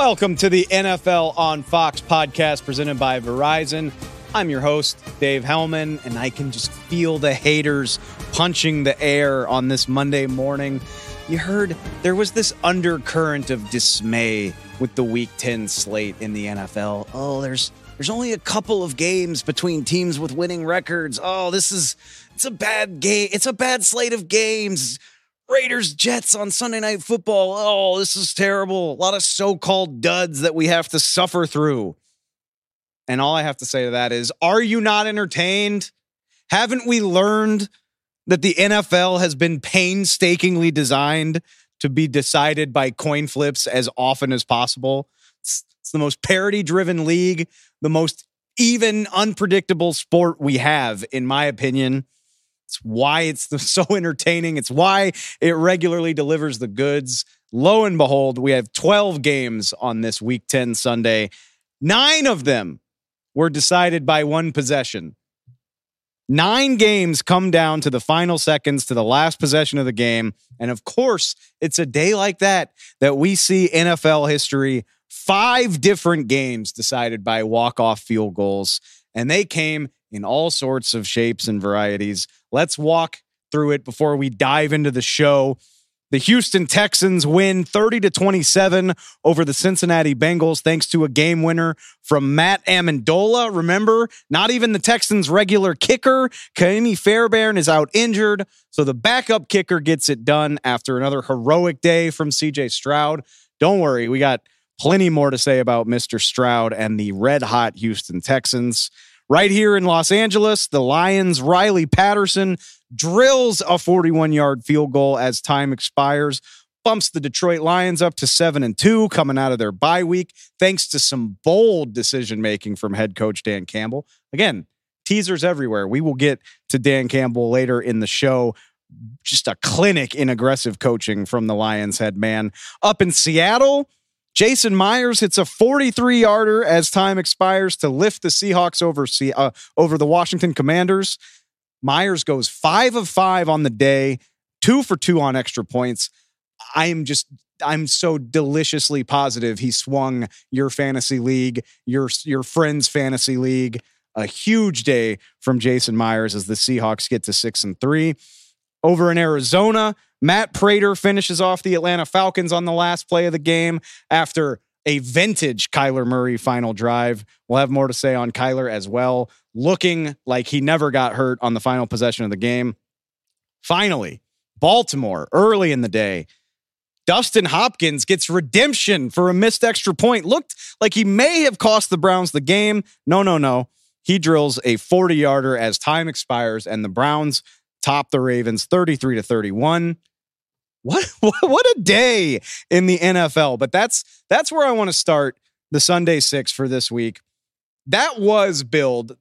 Welcome to the NFL on Fox podcast presented by Verizon. I'm your host, Dave Helman, and I can just feel the haters punching the air on this Monday morning. You heard there was this undercurrent of dismay with the Week 10 slate in the NFL. Oh, there's there's only a couple of games between teams with winning records. Oh, this is it's a bad game. It's a bad slate of games. Raiders Jets on Sunday Night Football. Oh, this is terrible. A lot of so called duds that we have to suffer through. And all I have to say to that is are you not entertained? Haven't we learned that the NFL has been painstakingly designed to be decided by coin flips as often as possible? It's, it's the most parity driven league, the most even unpredictable sport we have, in my opinion. It's why it's so entertaining. It's why it regularly delivers the goods. Lo and behold, we have 12 games on this week 10 Sunday. Nine of them were decided by one possession. Nine games come down to the final seconds, to the last possession of the game. And of course, it's a day like that that we see NFL history five different games decided by walk off field goals. And they came in all sorts of shapes and varieties. Let's walk through it before we dive into the show. The Houston Texans win 30 to 27 over the Cincinnati Bengals thanks to a game winner from Matt Ammendola. Remember, not even the Texans' regular kicker, Ka'imi Fairbairn, is out injured. So the backup kicker gets it done after another heroic day from CJ Stroud. Don't worry, we got plenty more to say about Mr. Stroud and the red hot Houston Texans. Right here in Los Angeles, the Lions' Riley Patterson drills a 41 yard field goal as time expires, bumps the Detroit Lions up to 7 and 2 coming out of their bye week, thanks to some bold decision making from head coach Dan Campbell. Again, teasers everywhere. We will get to Dan Campbell later in the show. Just a clinic in aggressive coaching from the Lions head man. Up in Seattle, Jason Myers hits a 43 yarder as time expires to lift the Seahawks over, uh, over the Washington Commanders. Myers goes five of five on the day, two for two on extra points. I am just, I'm so deliciously positive he swung your fantasy league, your, your friend's fantasy league. A huge day from Jason Myers as the Seahawks get to six and three. Over in Arizona, Matt Prater finishes off the Atlanta Falcons on the last play of the game after a vintage Kyler Murray final drive. We'll have more to say on Kyler as well, looking like he never got hurt on the final possession of the game. Finally, Baltimore early in the day. Dustin Hopkins gets redemption for a missed extra point. Looked like he may have cost the Browns the game. No, no, no. He drills a 40 yarder as time expires, and the Browns top the Ravens 33 to 31. What what a day in the NFL. But that's that's where I want to start the Sunday 6 for this week. That was billed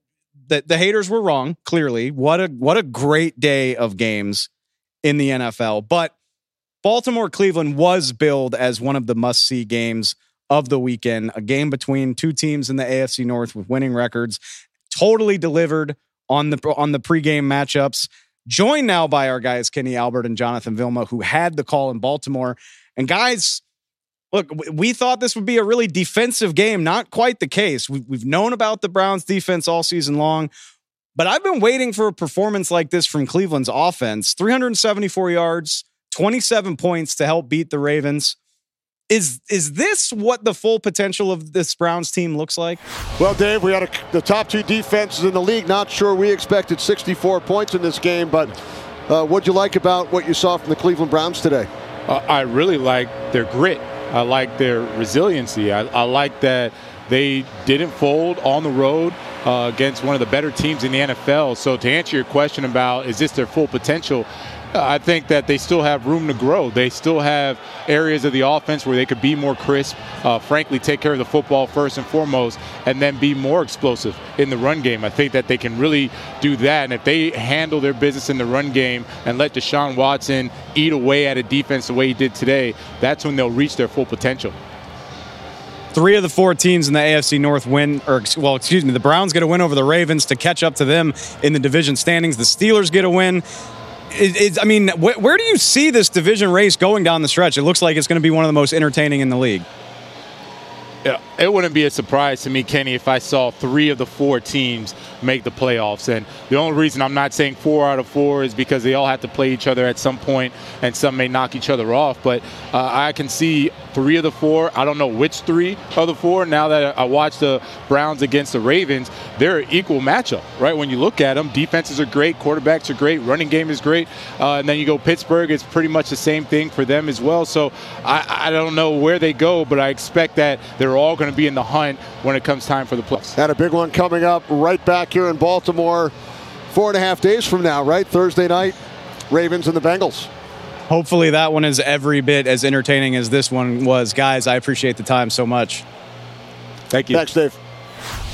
that the haters were wrong, clearly. What a what a great day of games in the NFL. But Baltimore Cleveland was billed as one of the must-see games of the weekend, a game between two teams in the AFC North with winning records. Totally delivered on the on the pregame matchups. Joined now by our guys, Kenny Albert and Jonathan Vilma, who had the call in Baltimore. And guys, Look, we thought this would be a really defensive game. Not quite the case. We've known about the Browns' defense all season long, but I've been waiting for a performance like this from Cleveland's offense 374 yards, 27 points to help beat the Ravens. Is is this what the full potential of this Browns team looks like? Well, Dave, we had a, the top two defenses in the league. Not sure we expected 64 points in this game, but uh, what'd you like about what you saw from the Cleveland Browns today? Uh, I really like their grit. I like their resiliency. I, I like that they didn't fold on the road uh, against one of the better teams in the NFL. So to answer your question about is this their full potential, I think that they still have room to grow. They still have areas of the offense where they could be more crisp, uh, frankly, take care of the football first and foremost, and then be more explosive in the run game. I think that they can really do that. And if they handle their business in the run game and let Deshaun Watson eat away at a defense the way he did today, that's when they'll reach their full potential. Three of the four teams in the AFC North win, or well, excuse me, the Browns get a win over the Ravens to catch up to them in the division standings. The Steelers get a win it, I mean, wh- where do you see this division race going down the stretch? It looks like it's going to be one of the most entertaining in the league. Yeah, it wouldn't be a surprise to me, Kenny, if I saw three of the four teams make the playoffs. And the only reason I'm not saying four out of four is because they all have to play each other at some point, and some may knock each other off. But uh, I can see three of the four. I don't know which three of the four. Now that I watched the Browns against the Ravens, they're an equal matchup, right? When you look at them, defenses are great, quarterbacks are great, running game is great. Uh, and then you go Pittsburgh, it's pretty much the same thing for them as well. So I, I don't know where they go, but I expect that they're all going to be in the hunt when it comes time for the playoffs. And a big one coming up right back here in Baltimore four and a half days from now, right? Thursday night, Ravens and the Bengals. Hopefully, that one is every bit as entertaining as this one was. Guys, I appreciate the time so much. Thank you. Thanks, Dave.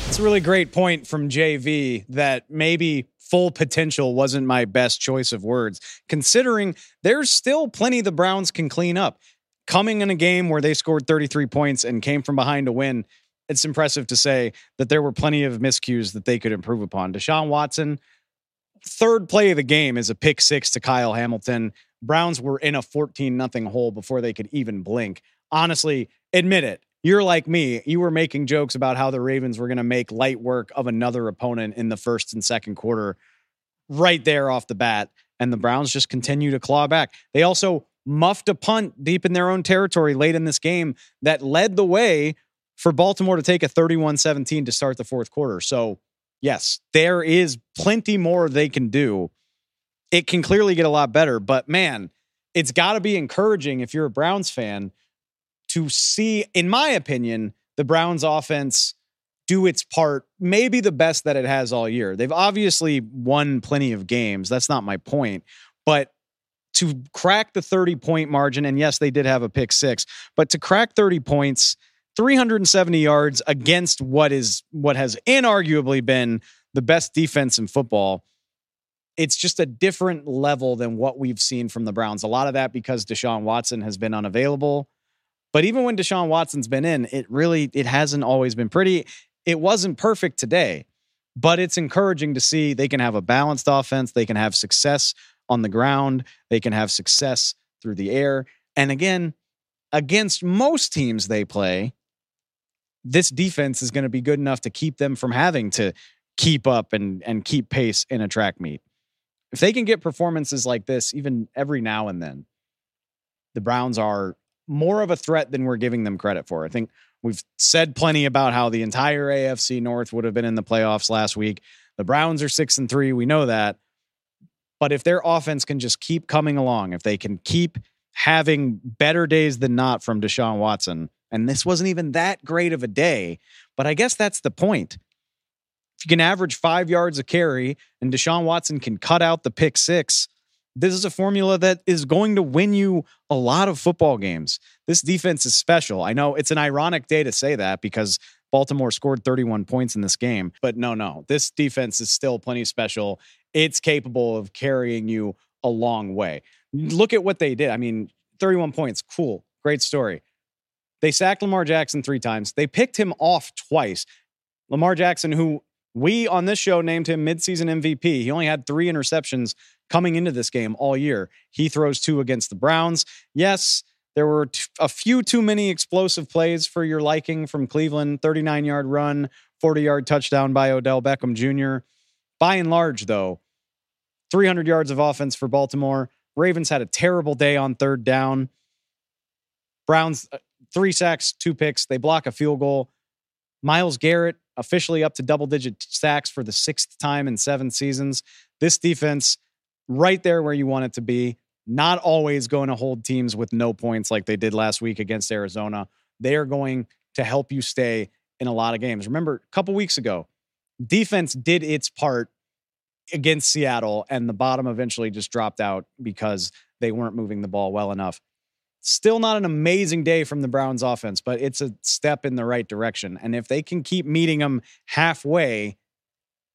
It's a really great point from JV that maybe full potential wasn't my best choice of words, considering there's still plenty the Browns can clean up. Coming in a game where they scored 33 points and came from behind to win, it's impressive to say that there were plenty of miscues that they could improve upon. Deshaun Watson, third play of the game is a pick six to Kyle Hamilton. Browns were in a 14 nothing hole before they could even blink. Honestly, admit it. You're like me. You were making jokes about how the Ravens were going to make light work of another opponent in the first and second quarter right there off the bat. And the Browns just continue to claw back. They also muffed a punt deep in their own territory late in this game that led the way for Baltimore to take a 31 17 to start the fourth quarter. So, yes, there is plenty more they can do. It can clearly get a lot better, but man, it's got to be encouraging if you're a Browns fan to see, in my opinion, the Browns offense do its part, maybe the best that it has all year. They've obviously won plenty of games. That's not my point. But to crack the 30 point margin, and yes, they did have a pick six, but to crack 30 points, 370 yards against what is what has inarguably been the best defense in football. It's just a different level than what we've seen from the Browns. A lot of that because Deshaun Watson has been unavailable. But even when Deshaun Watson's been in, it really it hasn't always been pretty. It wasn't perfect today, but it's encouraging to see they can have a balanced offense, they can have success on the ground, they can have success through the air. And again, against most teams they play, this defense is going to be good enough to keep them from having to keep up and and keep pace in a track meet. If they can get performances like this even every now and then, the Browns are more of a threat than we're giving them credit for. I think we've said plenty about how the entire AFC North would have been in the playoffs last week. The Browns are 6 and 3, we know that. But if their offense can just keep coming along, if they can keep having better days than not from Deshaun Watson, and this wasn't even that great of a day. But I guess that's the point. If you can average five yards a carry and Deshaun Watson can cut out the pick six, this is a formula that is going to win you a lot of football games. This defense is special. I know it's an ironic day to say that because Baltimore scored 31 points in this game, but no, no, this defense is still plenty special. It's capable of carrying you a long way. Look at what they did. I mean, 31 points, cool, great story. They sacked Lamar Jackson three times. They picked him off twice. Lamar Jackson, who we on this show named him midseason MVP, he only had three interceptions coming into this game all year. He throws two against the Browns. Yes, There were a few too many explosive plays for your liking from Cleveland 39 yard run, 40 yard touchdown by Odell Beckham Jr. By and large, though, 300 yards of offense for Baltimore. Ravens had a terrible day on third down. Browns, uh, three sacks, two picks. They block a field goal. Myles Garrett officially up to double digit sacks for the sixth time in seven seasons. This defense, right there where you want it to be, not always going to hold teams with no points like they did last week against Arizona. They are going to help you stay in a lot of games. Remember, a couple weeks ago, defense did its part against Seattle, and the bottom eventually just dropped out because they weren't moving the ball well enough. Still not an amazing day from the Browns offense, but it's a step in the right direction. And if they can keep meeting them halfway,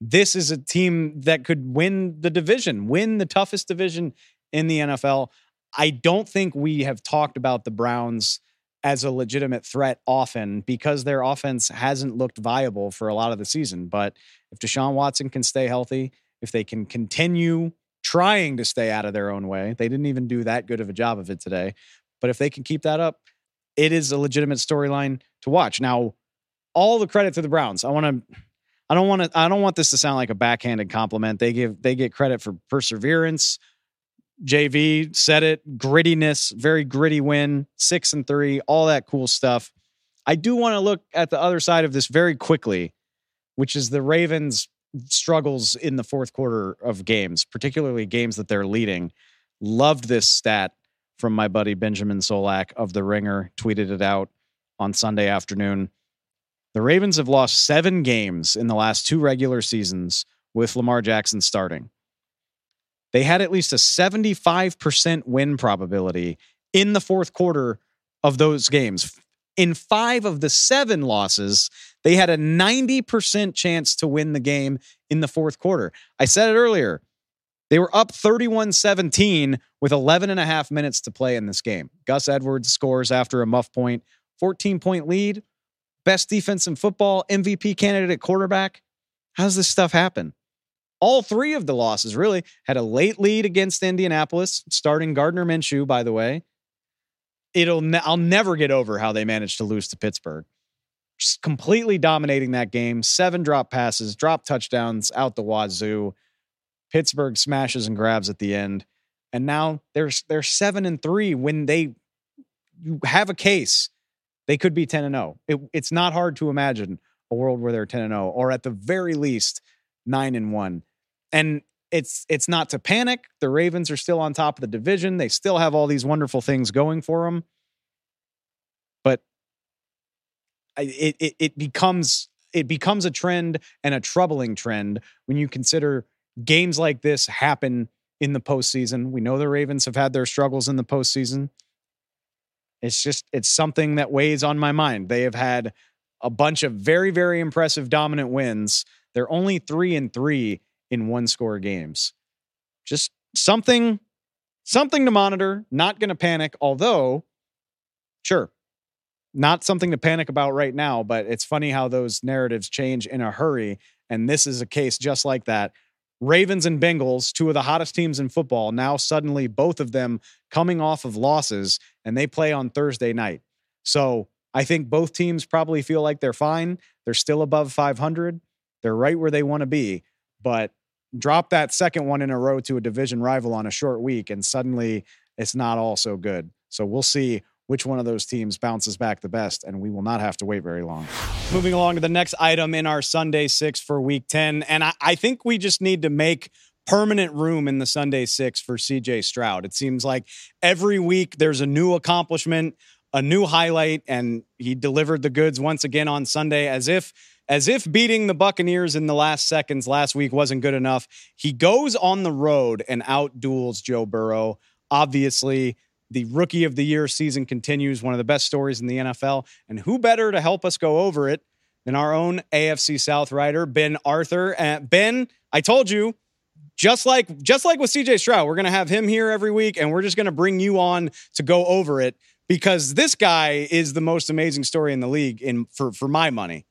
this is a team that could win the division, win the toughest division in the NFL. I don't think we have talked about the Browns as a legitimate threat often because their offense hasn't looked viable for a lot of the season. But if Deshaun Watson can stay healthy, if they can continue trying to stay out of their own way, they didn't even do that good of a job of it today. But if they can keep that up, it is a legitimate storyline to watch. Now, all the credit to the Browns. I want to I don't want to I don't want this to sound like a backhanded compliment. They give they get credit for perseverance. JV said it, grittiness, very gritty win, 6 and 3, all that cool stuff. I do want to look at the other side of this very quickly, which is the Ravens struggles in the fourth quarter of games, particularly games that they're leading. Loved this stat from my buddy Benjamin Solak of The Ringer, tweeted it out on Sunday afternoon. The Ravens have lost seven games in the last two regular seasons with Lamar Jackson starting. They had at least a 75% win probability in the fourth quarter of those games. In five of the seven losses, they had a 90% chance to win the game in the fourth quarter. I said it earlier. They were up 31 17 with 11 and a half minutes to play in this game. Gus Edwards scores after a muff point, 14 point lead, best defense in football, MVP candidate at quarterback. How does this stuff happen? All three of the losses really had a late lead against Indianapolis, starting Gardner Minshew, by the way. It'll ne- I'll never get over how they managed to lose to Pittsburgh. Just completely dominating that game. Seven drop passes, drop touchdowns out the wazoo. Pittsburgh smashes and grabs at the end. And now they're they're seven and three when they you have a case. They could be 10 and 0. It, it's not hard to imagine a world where they're 10 and 0, or at the very least, nine and one. And it's it's not to panic. The Ravens are still on top of the division. They still have all these wonderful things going for them. But it, it, it becomes it becomes a trend and a troubling trend when you consider games like this happen in the postseason. We know the Ravens have had their struggles in the postseason. It's just it's something that weighs on my mind. They have had a bunch of very very impressive dominant wins. They're only 3 and 3 in one score games. Just something something to monitor, not going to panic, although sure, not something to panic about right now, but it's funny how those narratives change in a hurry and this is a case just like that. Ravens and Bengals, two of the hottest teams in football, now suddenly both of them coming off of losses and they play on Thursday night. So, I think both teams probably feel like they're fine. They're still above 500. They're right where they want to be, but drop that second one in a row to a division rival on a short week, and suddenly it's not all so good. So we'll see which one of those teams bounces back the best, and we will not have to wait very long. Moving along to the next item in our Sunday six for week 10. And I, I think we just need to make permanent room in the Sunday six for CJ Stroud. It seems like every week there's a new accomplishment, a new highlight, and he delivered the goods once again on Sunday as if as if beating the Buccaneers in the last seconds last week wasn't good enough, he goes on the road and outduels Joe Burrow. Obviously, the rookie of the year season continues, one of the best stories in the NFL. And who better to help us go over it than our own AFC South writer, Ben Arthur? Uh, ben, I told you, just like just like with CJ Stroud, we're going to have him here every week, and we're just going to bring you on to go over it because this guy is the most amazing story in the league in for for my money.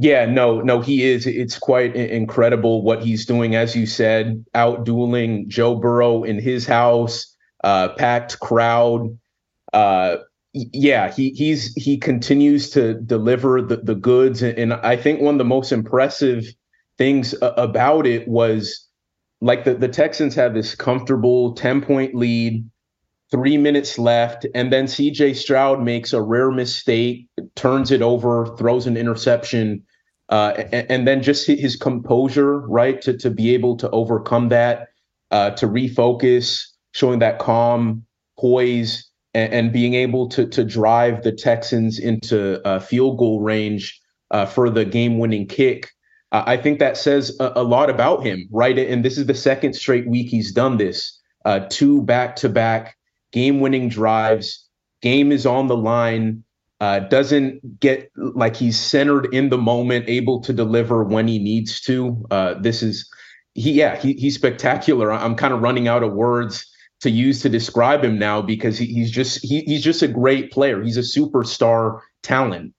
Yeah, no, no, he is. It's quite incredible what he's doing, as you said, out dueling Joe Burrow in his house, uh, packed crowd. uh, yeah, he he's he continues to deliver the, the goods, and I think one of the most impressive things about it was like the, the Texans have this comfortable 10 point lead, three minutes left, and then CJ Stroud makes a rare mistake, turns it over, throws an interception, uh, and, and, then just his composure, right, to, to be able to overcome that, uh, to refocus, showing that calm poise, and, and, being able to, to drive the Texans into uh, field goal range uh, for the game winning kick. I think that says a, a, lot about him, right? And this is the second straight week he's done this. Uh, two back to back game winning drives. Game is on the line. Uh, doesn't get like he's centered in the moment, able to deliver when he needs to. Uh, this is he, yeah, he, he's spectacular. I'm kind of running out of words to use to describe him now because he, he's just he, he's just a great player. He's a superstar talent.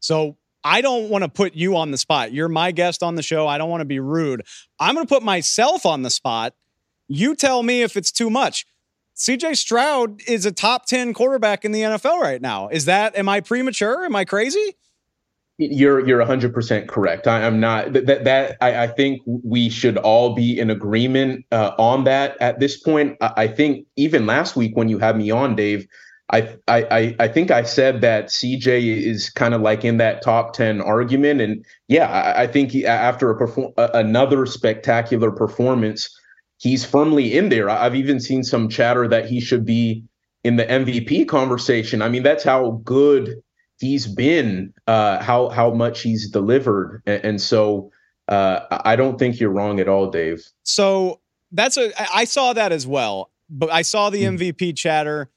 So I don't want to put you on the spot. You're my guest on the show. I don't want to be rude. I'm going to put myself on the spot. You tell me if it's too much. CJ Stroud is a top 10 quarterback in the NFL right now. Is that, am I premature? Am I crazy? You're you're 100 percent correct. I, am not that that I, I, think we should all be in agreement uh, on that at this point. I, I think even last week when you had me on, Dave, I, I I think I said that CJ is kind of like in that top ten argument, and yeah, I, I think he, after a perform another spectacular performance, he's firmly in there. I've even seen some chatter that he should be in the MVP conversation. I mean, that's how good he's been, uh, how how much he's delivered, and, and so uh, I don't think you're wrong at all, Dave. So that's a I saw that as well, but I saw the MVP mm. chatter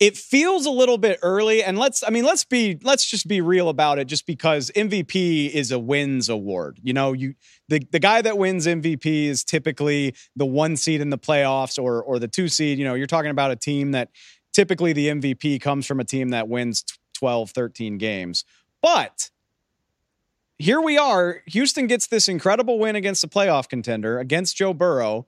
it feels a little bit early and let's i mean let's be let's just be real about it just because mvp is a wins award you know? You the, the guy that wins mvp is typically the one seed in the playoffs or or the two seed you know? You're talking about a team that typically the mvp comes from a team that wins 12 13 games. But here we are houston gets this incredible win against the playoff contender against joe burrow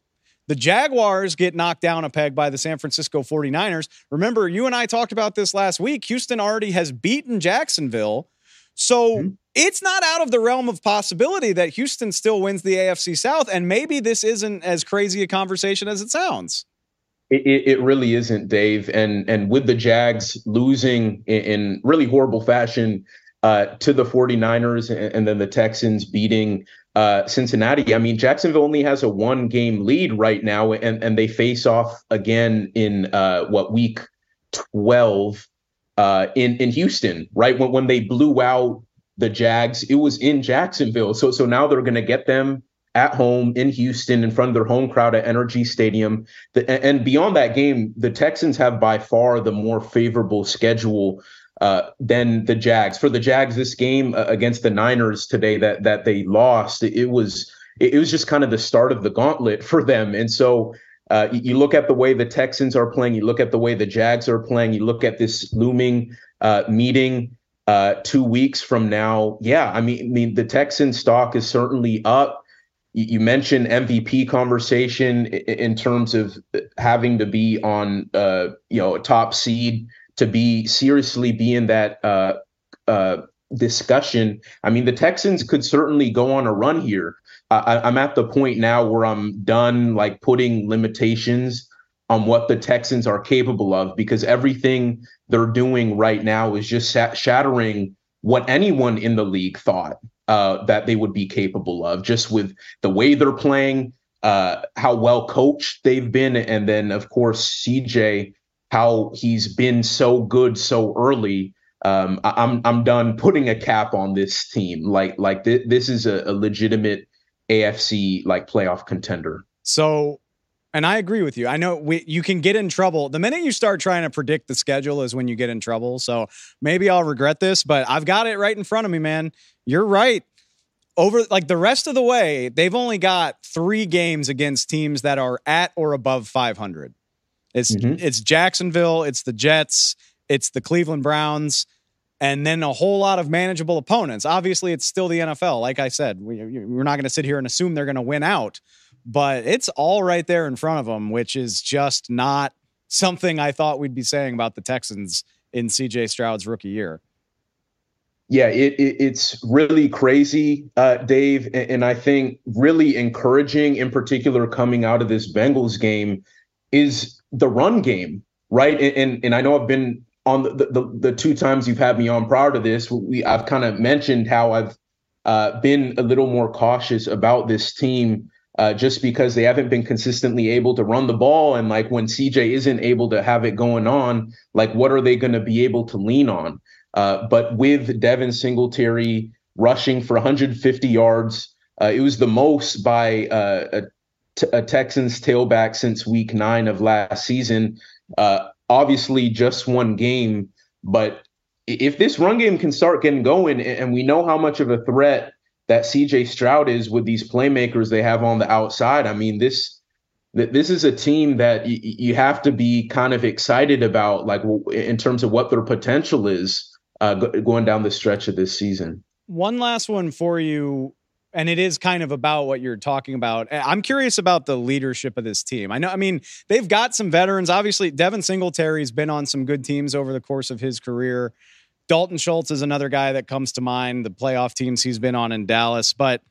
the Jaguars get knocked down a peg by the San Francisco 49ers. Remember, you and I talked about this last week. Houston already has beaten Jacksonville. So mm-hmm. it's not out of the realm of possibility that Houston still wins the AFC South. And maybe this isn't as crazy a conversation as it sounds. It, it, really isn't, Dave. And and with the Jags losing in, in really horrible fashion uh, to the 49ers and, and, then the Texans beating uh, Cincinnati. I mean, Jacksonville only has a one game lead right now, and, and they face off again in uh, what week 12 uh, in, in Houston, right? When, when they blew out the Jags, it was in Jacksonville. So, so now they're going to get them at home in Houston in front of their home crowd at NRG Stadium. The, and beyond that game, the Texans have by far the more favorable schedule uh, than the Jags. For the Jags, this game uh, against the Niners today that that they lost, it, it was it, it, was just kind of the start of the gauntlet for them. And so uh, you, you, look at the way the Texans are playing, you look at the way the Jags are playing, you look at this looming uh, meeting uh, two weeks from now. Yeah, I mean, I mean the Texan stock is certainly up. You, mentioned MVP conversation in terms of having to be on, you know, a top seed to be seriously be in that uh, uh, discussion. I mean, the Texans could certainly go on a run here. I, I'm at the point now where I'm done like putting limitations on what the Texans are capable of because everything they're doing right now is just shattering what anyone in the league thought uh, that they would be capable of, just with the way they're playing, uh, how well coached they've been, and then of course CJ how he's been so good so early. Um, I, am I'm done putting a cap on this team. Like like th- this is a, a legitimate AFC like playoff contender. So and I agree with you. I know we, you can get in trouble. The minute you start trying to predict the schedule is when you get in trouble. So maybe I'll regret this, but I've got it right in front of me, man. You're right. Over like the rest of the way, they've only got three games against teams that are at or above 500. It's mm-hmm. it's Jacksonville, it's the Jets, it's the Cleveland Browns, and then a whole lot of manageable opponents. Obviously, it's still the NFL. Like I said, we, we're not going to sit here and assume they're going to win out, but it's all right there in front of them, which is just not something I thought we'd be saying about the Texans in CJ Stroud's rookie year. Yeah, it, it, it's really crazy, uh, Dave, and, and, I think really encouraging, in particular, coming out of this Bengals game, is the run game, right? And and, and I know I've been on the, the, the two times you've had me on prior to this, we I've kind of mentioned how I've uh, been a little more cautious about this team. Uh, just because they haven't been consistently able to run the ball. And like when CJ isn't able to have it going on, like what are they going to be able to lean on? Uh, but with Devin Singletary rushing for 150 yards, uh, it was the most by uh, a, a Texans tailback since week nine of last season. Uh, obviously, just one game, but if this run game can start getting going, and we know how much of a threat that CJ Stroud is with these playmakers they have on the outside, I mean this this is a team that you have to be kind of excited about, like in terms of what their potential is uh, going down the stretch of this season. One last one for you, and it is kind of about what you're talking about. I'm curious about the leadership of this team. I know, I mean, they've got some veterans. Obviously, Devin Singletary's been on some good teams over the course of his career. Dalton Schultz is another guy that comes to mind, the playoff teams he's been on in Dallas. But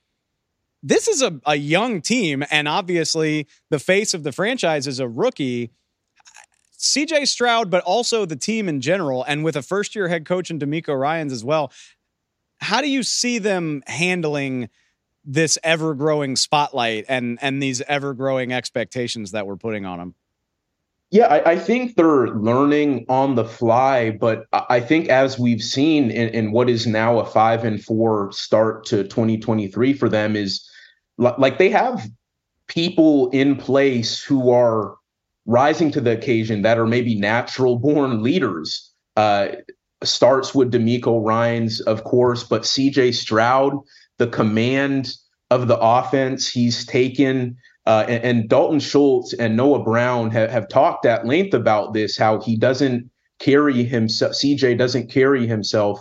this is a, a young team, and obviously the face of the franchise is a rookie. CJ Stroud, but also the team in general, and with a first year head coach in DeMeco Ryans as well. How do you see them handling this ever growing spotlight and and these ever growing expectations that we're putting on them? Yeah, I, I, think they're learning on the fly, but I think as we've seen in, in what is now a five and four start to 2023 for them is like they have people in place who are rising to the occasion that are maybe natural born leaders. Uh, starts with DeMeco Ryans, of course, but CJ Stroud, the command of the offense he's taken. Uh, and, and, Dalton Schultz and Noah Brown have, have talked at length about this, how he doesn't carry himself, CJ doesn't carry himself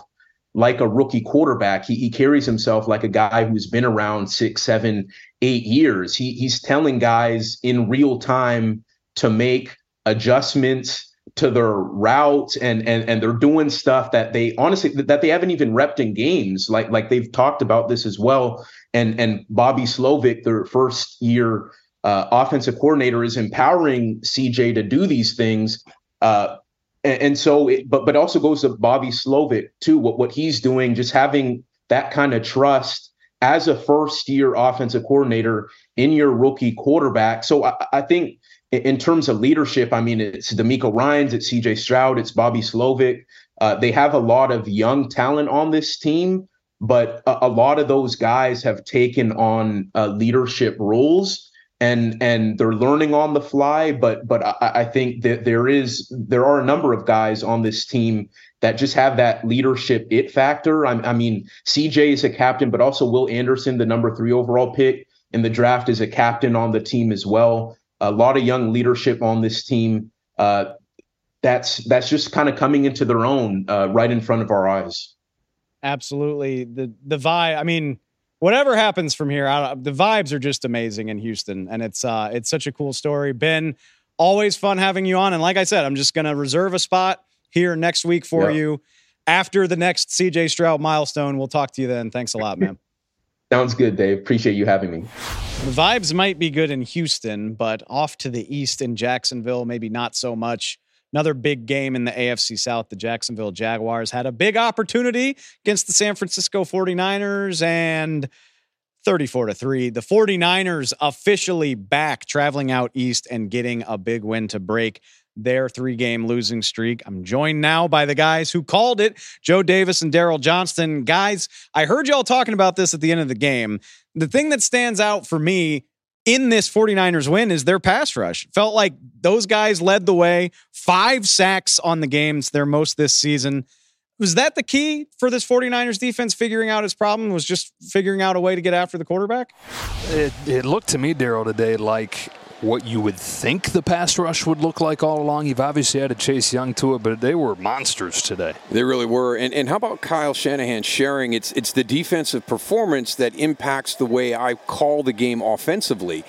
like a rookie quarterback. He, he carries himself like a guy who's been around six, seven, eight years. He, he's telling guys in real time to make adjustments to their routes and and and they're doing stuff that they honestly that they haven't even repped in games. Like like they've talked about this as well. And and Bobby Slowik their first year uh, offensive coordinator is empowering CJ to do these things. Uh, and, and, so it, but but also goes to Bobby Slowik too what what he's doing just having that kind of trust as a first year offensive coordinator in your rookie quarterback. So I, I think in terms of leadership, I mean, it's DeMeco Ryans, it's CJ Stroud, it's Bobby Slowik. Uh, they have a lot of young talent on this team, but a, a lot of those guys have taken on uh, leadership roles and and they're learning on the fly. But but I, I think that there is there are a number of guys on this team that just have that leadership it factor. I, I mean, CJ is a captain, but also Will Anderson, the number three overall pick in the draft, is a captain on the team as well a lot of young leadership on this team. Uh, that's that's just kind of coming into their own uh, right in front of our eyes. Absolutely, the the vibe. I mean, whatever happens from here out, the vibes are just amazing in Houston, and it's uh, it's such a cool story. Ben, always fun having you on, and like I said, I'm just gonna reserve a spot here next week for yeah. you. After the next CJ Stroud milestone, we'll talk to you then. Thanks a lot, man. Sounds good, Dave. Appreciate you having me. The vibes might be good in Houston, but off to the east in Jacksonville, maybe not so much. Another big game in the AFC South. The Jacksonville Jaguars had a big opportunity against the San Francisco 49ers and 34 to 3. The 49ers officially back traveling out east and getting a big win to break their three game losing streak. I'm joined now by the guys who called it Joe Davis and Daryl Johnston. Guys, I heard y'all talking about this at the end of the game. The thing that stands out for me in this 49ers win is their pass rush. Felt like those guys led the way, five sacks on the games, their most this season. Was that the key for this 49ers defense figuring out its problem? Was just figuring out a way to get after the quarterback? It, it looked to me, Daryl, today like what you would think the pass rush would look like all along. You've obviously had to Chase Young to it, but they were monsters today. They really were. And, and how about Kyle Shanahan sharing it's it's the defensive performance that impacts the way I call the game offensively.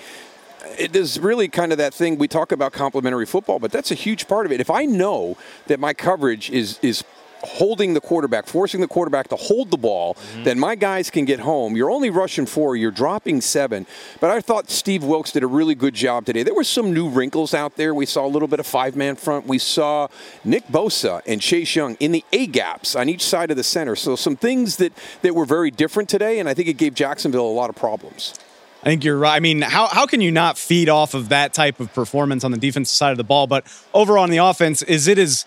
it is really kind of that thing we talk about complementary football, but that's a huge part of it. If I know that my coverage is is holding the quarterback, forcing the quarterback to hold the ball, mm-hmm. then my guys can get home. You're only rushing four, you're dropping seven. But I thought Steve Wilks did a really good job today. There were some new wrinkles out there. We saw a little bit of five man front. We saw Nick Bosa and Chase Young in the A gaps on each side of the center. So some things that, that were very different today, and I think it gave Jacksonville a lot of problems. I think you're right. I mean, how, how can you not feed off of that type of performance on the defensive side of the ball? But over on the offense, is it as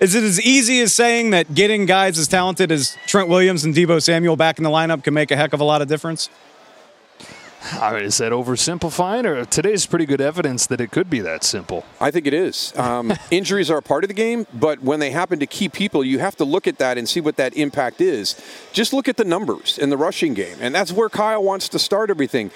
is it as easy as saying that getting guys as talented as Trent Williams and Deebo Samuel back in the lineup can make a heck of a lot of difference? I mean, is that oversimplifying, or today's pretty good evidence that it could be that simple? I think it is. Um, injuries are a part of the game, but when they happen to key people, you have to look at that and see what that impact is. Just look at the numbers in the rushing game, and that's where Kyle wants to start everything.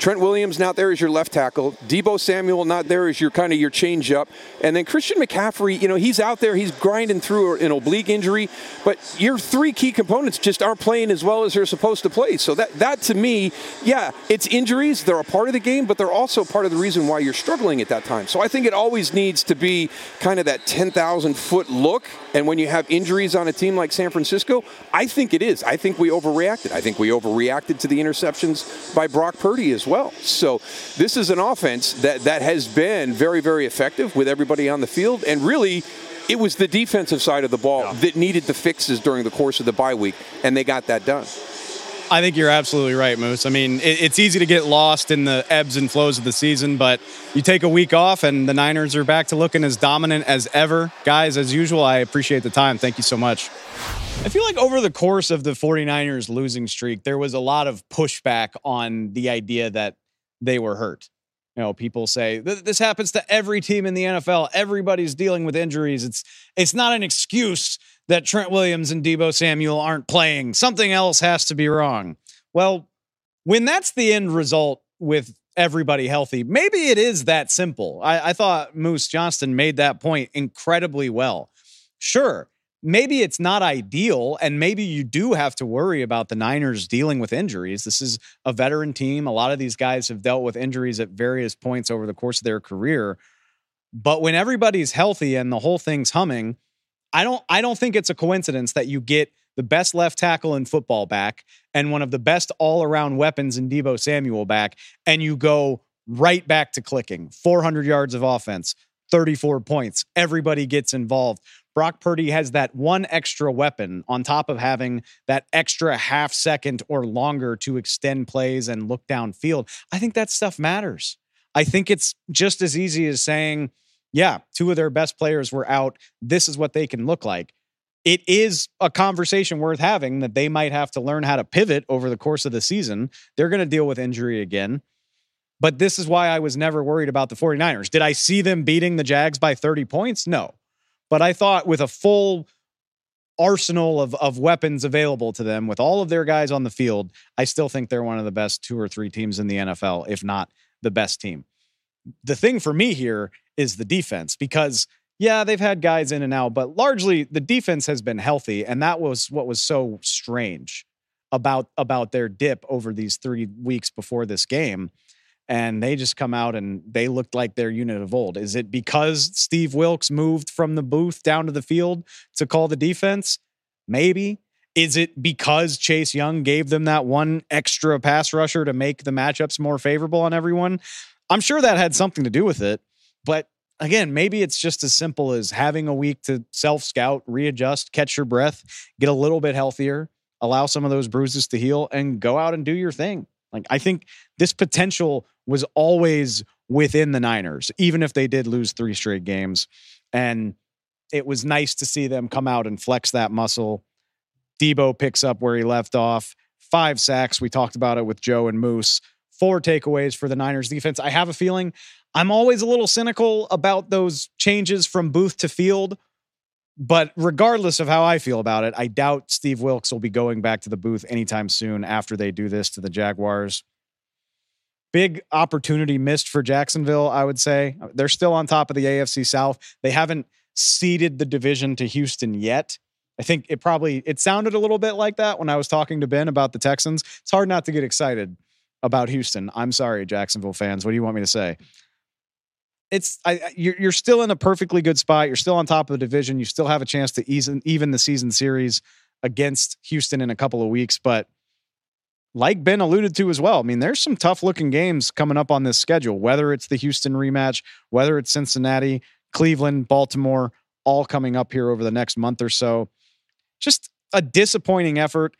Trent Williams not there as your left tackle. Deebo Samuel not there as your kind of your change up. And then Christian McCaffrey, you know, he's out there, he's grinding through an oblique injury, but your three key components just aren't playing as well as they're supposed to play. So that that to me, yeah, it's injuries, they're a part of the game, but they're also part of the reason why you're struggling at that time. So I think it always needs to be kind of that 10,000 foot look. And when you have injuries on a team like San Francisco, I think it is. I think we overreacted. I think we overreacted to the interceptions by Brock Purdy as well well. So this is an offense that, that has been very, very effective with everybody on the field. And really, it was the defensive side of the ball yeah. that needed the fixes during the course of the bye week, and they got that done. I think you're absolutely right, Moose. I mean, it, it's easy to get lost in the ebbs and flows of the season, but you take a week off and the Niners are back to looking as dominant as ever. Guys, as usual, I appreciate the time. Thank you so much. I feel like over the course of the 49ers losing streak, there was a lot of pushback on the idea that they were hurt. You know, people say this happens to every team in the NFL. Everybody's dealing with injuries. It's it's not an excuse that Trent Williams and Deebo Samuel aren't playing. Something else has to be wrong. Well, when that's the end result with everybody healthy, maybe it is that simple. I, I thought Moose Johnston made that point incredibly well. Sure, maybe it's not ideal and maybe you do have to worry about the Niners dealing with injuries. This is a veteran team. A lot of these guys have dealt with injuries at various points over the course of their career. But when everybody's healthy and the whole thing's humming, I don't I don't think it's a coincidence that you get the best left tackle in football back and one of the best all-around weapons in Deebo Samuel back and you go right back to clicking. 400 yards of offense, 34 points. Everybody gets involved. Brock Purdy has that one extra weapon on top of having that extra half second or longer to extend plays and look downfield. I think that stuff matters. I think it's just as easy as saying, yeah, two of their best players were out. This is what they can look like. It is a conversation worth having that they might have to learn how to pivot over the course of the season. They're going to deal with injury again. But this is why I was never worried about the 49ers. Did I see them beating the Jags by 30 points? No. But I thought with a full arsenal of, of weapons available to them, with all of their guys on the field, I still think they're one of the best two or three teams in the NFL, if not the best team. The thing for me here is the defense because yeah, they've had guys in and out, but largely the defense has been healthy, and that was what was so strange about about their dip over these three weeks before this game and they just come out and they looked like their unit of old. Is it because Steve Wilks moved from the booth down to the field to call the defense? Maybe. Is it because Chase Young gave them that one extra pass rusher to make the matchups more favorable on everyone? I'm sure that had something to do with it. But again, maybe it's just as simple as having a week to self scout, readjust, catch your breath, get a little bit healthier, allow some of those bruises to heal, and go out and do your thing. Like, I think this potential was always within the Niners, even if they did lose three straight games. And it was nice to see them come out and flex that muscle. Deebo picks up where he left off. Five sacks. We talked about it with Joe and Moose. Four takeaways for the Niners defense. I have a feeling I'm always a little cynical about those changes from booth to field. But regardless of how I feel about it, I doubt Steve Wilks will be going back to the booth anytime soon after they do this to the Jaguars big opportunity missed for Jacksonville, I would say. They're still on top of the AFC South. They haven't ceded the division to Houston yet. I think it probably it sounded a little bit like that when I was talking to Ben about the Texans. It's hard not to get excited. about Houston. I'm sorry, Jacksonville fans. What do you want me to say? It's I, you're, you're still in a perfectly good spot. You're still on top of the division. You still have a chance to even even the season series against Houston in a couple of weeks. But like Ben alluded to as well, I mean, there's some tough looking games coming up on this schedule. Whether it's the Houston rematch, whether it's Cincinnati, Cleveland, Baltimore, all coming up here over the next month or so. Just a disappointing effort.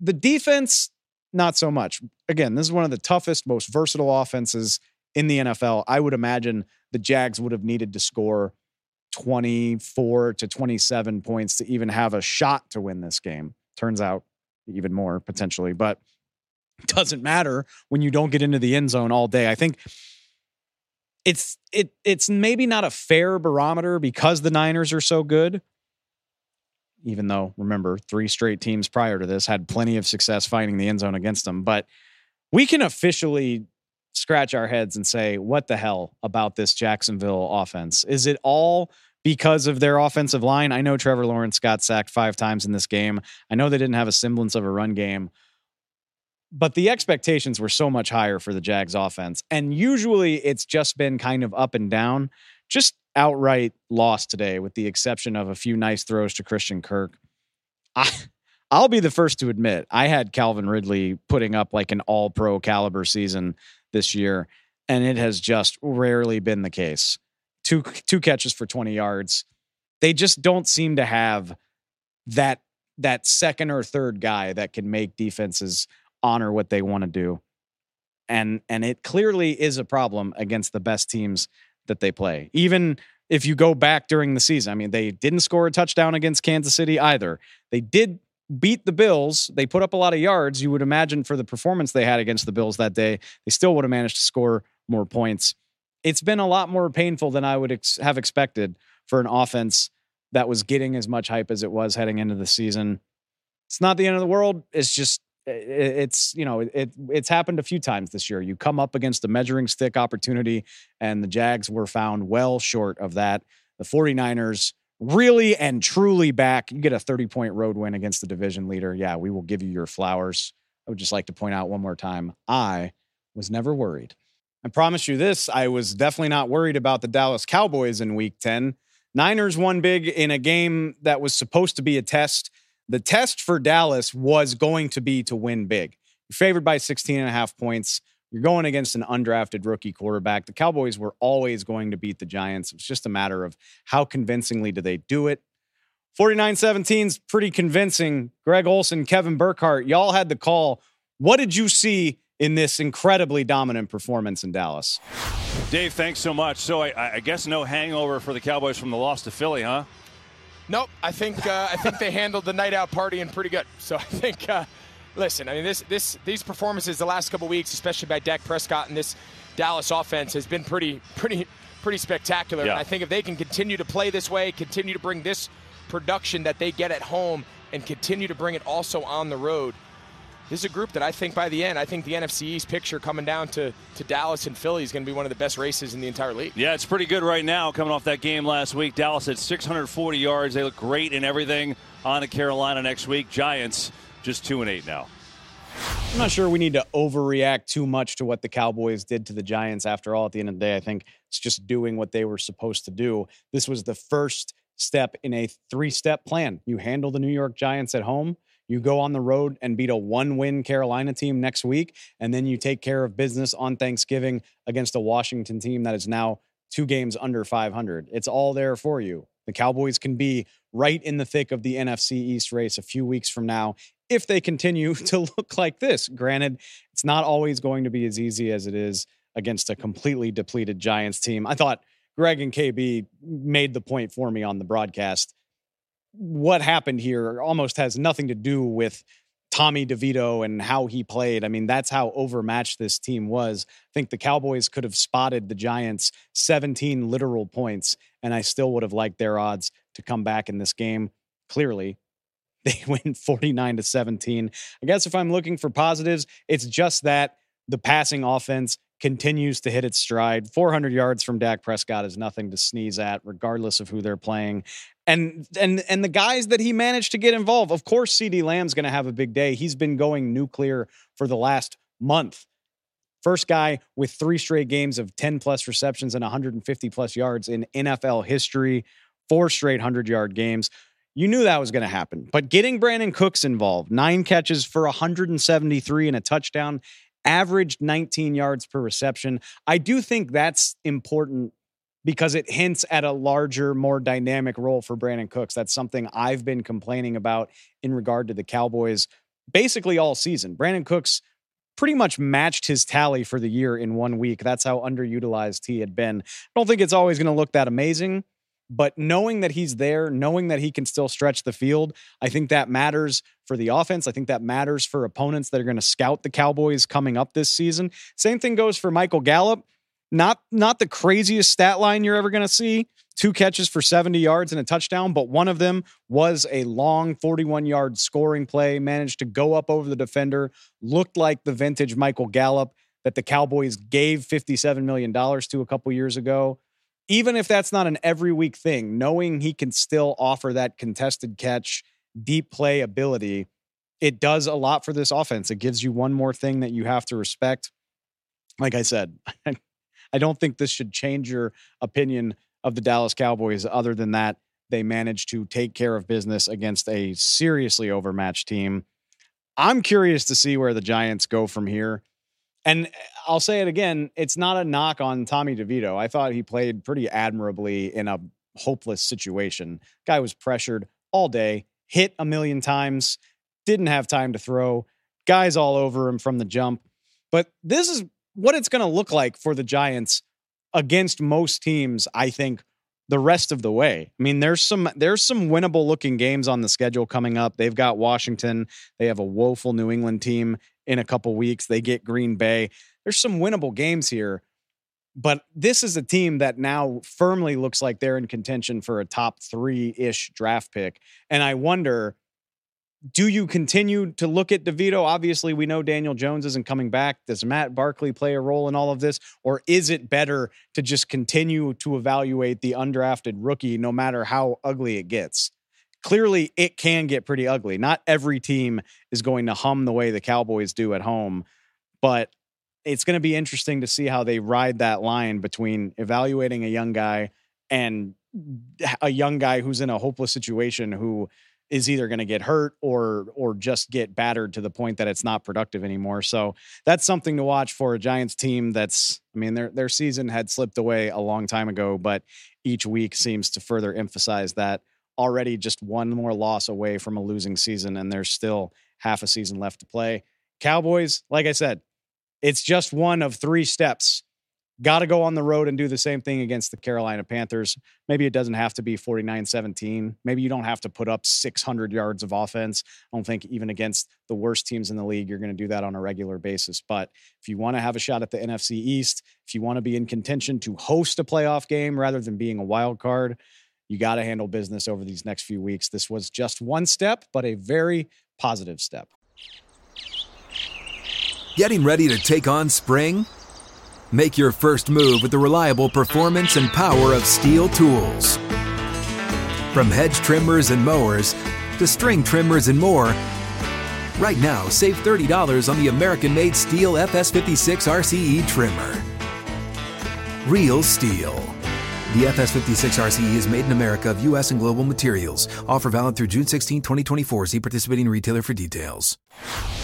The defense, not so much. Again, this is one of the toughest, most versatile offenses in the NFL. I would imagine the Jags would have needed to score 24 to 27 points to even have a shot to win this game. Turns out even more potentially, but doesn't matter when you don't get into the end zone all day. I think it's it it's maybe not a fair barometer because the Niners are so good. Even though, remember, three straight teams prior to this had plenty of success finding the end zone against them. But we can officially scratch our heads and say, what the hell about this Jacksonville offense? Is it all because of their offensive line? I know Trevor Lawrence got sacked five times in this game. I know they didn't have a semblance of a run game, but the expectations were so much higher for the Jags offense. And usually it's just been kind of up and down, just outright lost today, with the exception of a few nice throws to Christian Kirk. I, I'll be the first to admit I had Calvin Ridley putting up like an all pro caliber season this year, and it has just rarely been the case. Two two catches for 20 yards. They just don't seem to have that that second or third guy that can make defenses honor what they want to do. And and it clearly is a problem against the best teams that they play. Even if you go back during the season, I mean, they didn't score a touchdown against Kansas City either. They did beat the Bills. They put up a lot of yards. You would imagine for the performance they had against the Bills that day, they still would have managed to score more points. It's been a lot more painful than I would ex- have expected for an offense that was getting as much hype as it was heading into the season. It's not the end of the world. It's just it's you know it it's happened a few times this year. You come up against a measuring stick opportunity and the Jags were found well short of that. The 49ers really and truly back. You get a 30 point road win against the division leader. Yeah, we will give you your flowers. I would just like to point out one more time I was never worried. I promise you this I was definitely not worried about the Dallas Cowboys in week 10. Niners won big in a game that was supposed to be a test. The test for Dallas was going to be to win big. You're favored by 16 and a half points. You're going against an undrafted rookie quarterback. The Cowboys were always going to beat the Giants. It's just a matter of how convincingly do they do it. 49 17 is pretty convincing. Greg Olsen, Kevin Burkhardt, y'all had the call. What did you see in this incredibly dominant performance in Dallas? Dave, thanks so much. So I, I guess no hangover for the Cowboys from the loss to Philly, huh? Nope. I think uh, I think they handled the night out partying pretty good. So I think uh, listen, I mean, this, this, these performances the last couple weeks, especially by Dak Prescott and this Dallas offense, has been pretty, pretty, pretty spectacular. Yeah. And I think if they can continue to play this way, continue to bring this production that they get at home, and continue to bring it also on the road, this is a group that I think by the end, I think the NFC East picture coming down to, to Dallas and Philly is going to be one of the best races in the entire league. Yeah, it's pretty good right now coming off that game last week. Dallas at 640 yards. They look great in everything on to Carolina next week. Giants just 2 and 8 now. I'm not sure we need to overreact too much to what the Cowboys did to the Giants. After all, at the end of the day, I think it's just doing what they were supposed to do. This was the first step in a three step plan. You handle the New York Giants at home, you go on the road and beat a one win Carolina team next week, and then you take care of business on Thanksgiving against a Washington team that is now two games under 500. It's all there for you. The Cowboys can be right in the thick of the NFC East race a few weeks from now if they continue to look like this. Granted, it's not always going to be as easy as it is against a completely depleted Giants team. I thought Greg and KB made the point for me on the broadcast. What happened here almost has nothing to do with Tommy DeVito and how he played. I mean, that's how overmatched this team was. I think the Cowboys could have spotted the Giants 17 literal points, and I still would have liked their odds to come back in this game. Clearly, they win 49 to 17. I guess if I'm looking for positives, it's just that the passing offense continues to hit its stride. 400 yards from Dak Prescott is nothing to sneeze at, regardless of who they're playing. And and and the guys that he managed to get involved, of course, CeeDee Lamb's going to have a big day. He's been going nuclear for the last month. First guy with three straight games of 10 plus receptions and 150 plus yards in NFL history, four straight 100 yard games. You knew that was going to happen. But getting Brandin Cooks involved, nine catches for 173 and a touchdown, averaged 19 yards per reception. I do think that's important because it hints at a larger, more dynamic role for Brandin Cooks. That's something I've been complaining about in regard to the Cowboys basically all season. Brandin Cooks pretty much matched his tally for the year in one week. That's how underutilized he had been. I don't think it's always going to look that amazing, but knowing that he's there, knowing that he can still stretch the field, I think that matters for the offense. I think that matters for opponents that are going to scout the Cowboys coming up this season. Same thing goes for Michael Gallup. Not not the craziest stat line you're ever going to see. Two catches for 70 yards and a touchdown, but one of them was a long 41 yard scoring play, managed to go up over the defender, looked like the vintage Michael Gallup that the Cowboys gave $57 million to a couple years ago. Even if that's not an every week thing, knowing he can still offer that contested catch, deep play ability, it does a lot for this offense. It gives you one more thing that you have to respect. Like I said, I don't think this should change your opinion of the Dallas Cowboys. Other than that, they managed to take care of business against a seriously overmatched team. I'm curious to see where the Giants go from here. And uh, I'll say it again, it's not a knock on Tommy DeVito. I thought he played pretty admirably in a hopeless situation. Guy was pressured all day, hit a million times, didn't have time to throw, guys all over him from the jump. But this is what it's going to look like for the Giants against most teams, I think the rest of the way. I mean, there's some there's some winnable looking games on the schedule coming up. They've got Washington, they have a woeful New England team in a couple weeks. They get Green Bay. There's some winnable games here. But this is a team that now firmly looks like they're in contention for a top 3-ish draft pick. And I wonder do you continue to look at DeVito? Obviously, we know Daniel Jones isn't coming back. Does Matt Barkley play a role in all of this? Or is it better to just continue to evaluate the undrafted rookie no matter how ugly it gets? Clearly, it can get pretty ugly. Not every team is going to hum the way the Cowboys do at home, but it's going to be interesting to see how they ride that line between evaluating a young guy and a young guy who's in a hopeless situation who is either going to get hurt or or just get battered to the point that it's not productive anymore. So that's something to watch for a Giants team that's I mean their their season had slipped away a long time ago, but each week seems to further emphasize that already just one more loss away from a losing season and there's still half a season left to play. Cowboys, like I said, it's just one of three steps got to go on the road and do the same thing against the Carolina Panthers. Maybe it doesn't have to be 49 17. Maybe you don't have to put up 600 yards of offense. I don't think even against the worst teams in the league, you're going to do that on a regular basis. But if you want to have a shot at the NFC East, if you want to be in contention to host a playoff game rather than being a wild card, you got to handle business over these next few weeks. This was just one step, but a very positive step. Getting ready to take on spring? Make your first move with the reliable performance and power of STIHL tools. From hedge trimmers and mowers to string trimmers and more, right now save $30 on the American made STIHL FS56 RCE trimmer. Real STIHL. The FS56 RCE is made in America of U.S. and global materials. Offer valid through June 16, 2024. See participating retailer for details.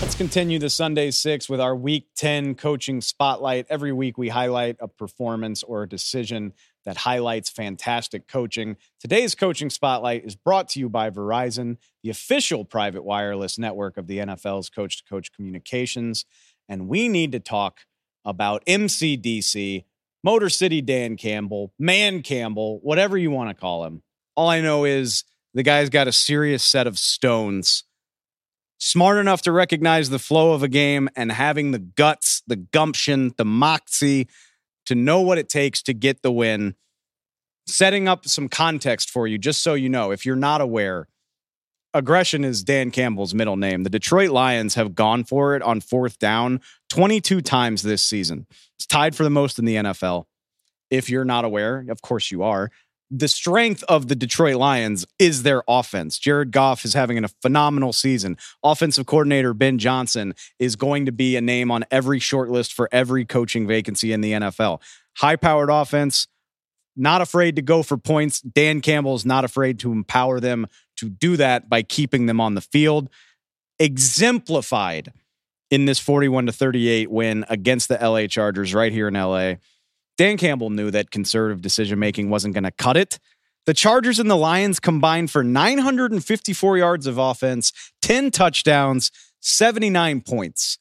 Let's continue the Sunday Six with our Week 10 coaching spotlight. Every week we highlight a performance or a decision that highlights fantastic coaching. Today's coaching spotlight is brought to you by Verizon, the official private wireless network of the NFL's coach to coach communications. And we need to talk about MCDC Motor City Dan Campbell, Man Campbell, whatever you want to call him. All I know is the guy's got a serious set of stones. Smart enough to recognize the flow of a game and having the guts, the gumption, the moxie to know what it takes to get the win. Setting up some context for you, just so you know, if you're not aware, aggression is Dan Campbell's middle name. The Detroit Lions have gone for it on fourth down 22 times this season. It's tied for the most in the NFL. If you're not aware, of course you are. the strength of the Detroit Lions is their offense. Jared Goff is having a phenomenal season. Offensive coordinator Ben Johnson is going to be a name on every short list for every coaching vacancy in the NFL. High powered offense, not afraid to go for points. Dan Campbell is not afraid to empower them to do that by keeping them on the field. Exemplified in this 41 to 38 win against the LA Chargers right here in LA. Dan Campbell knew that conservative decision making wasn't going to cut it. The Chargers and the Lions combined for 954 yards of offense, 10 touchdowns, 79 points.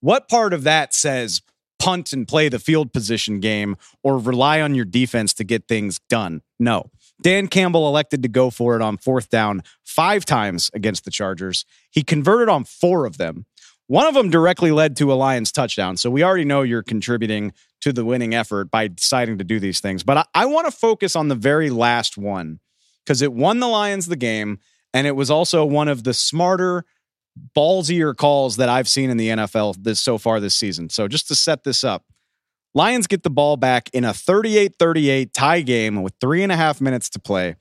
What part of that says punt and play the field position game or rely on your defense to get things done? No. Dan Campbell elected to go for it on fourth down five times against the Chargers. He converted on four of them. One of them directly led to a Lions touchdown. So we already know you're contributing to the winning effort by deciding to do these things. But I, I want to focus on the very last one because it won the Lions the game. And it was also one of the smarter, ballsier calls that I've seen in the NFL this so far this season. So just to set this up, Lions get the ball back in a 38 38 tie game with three and a half minutes to play.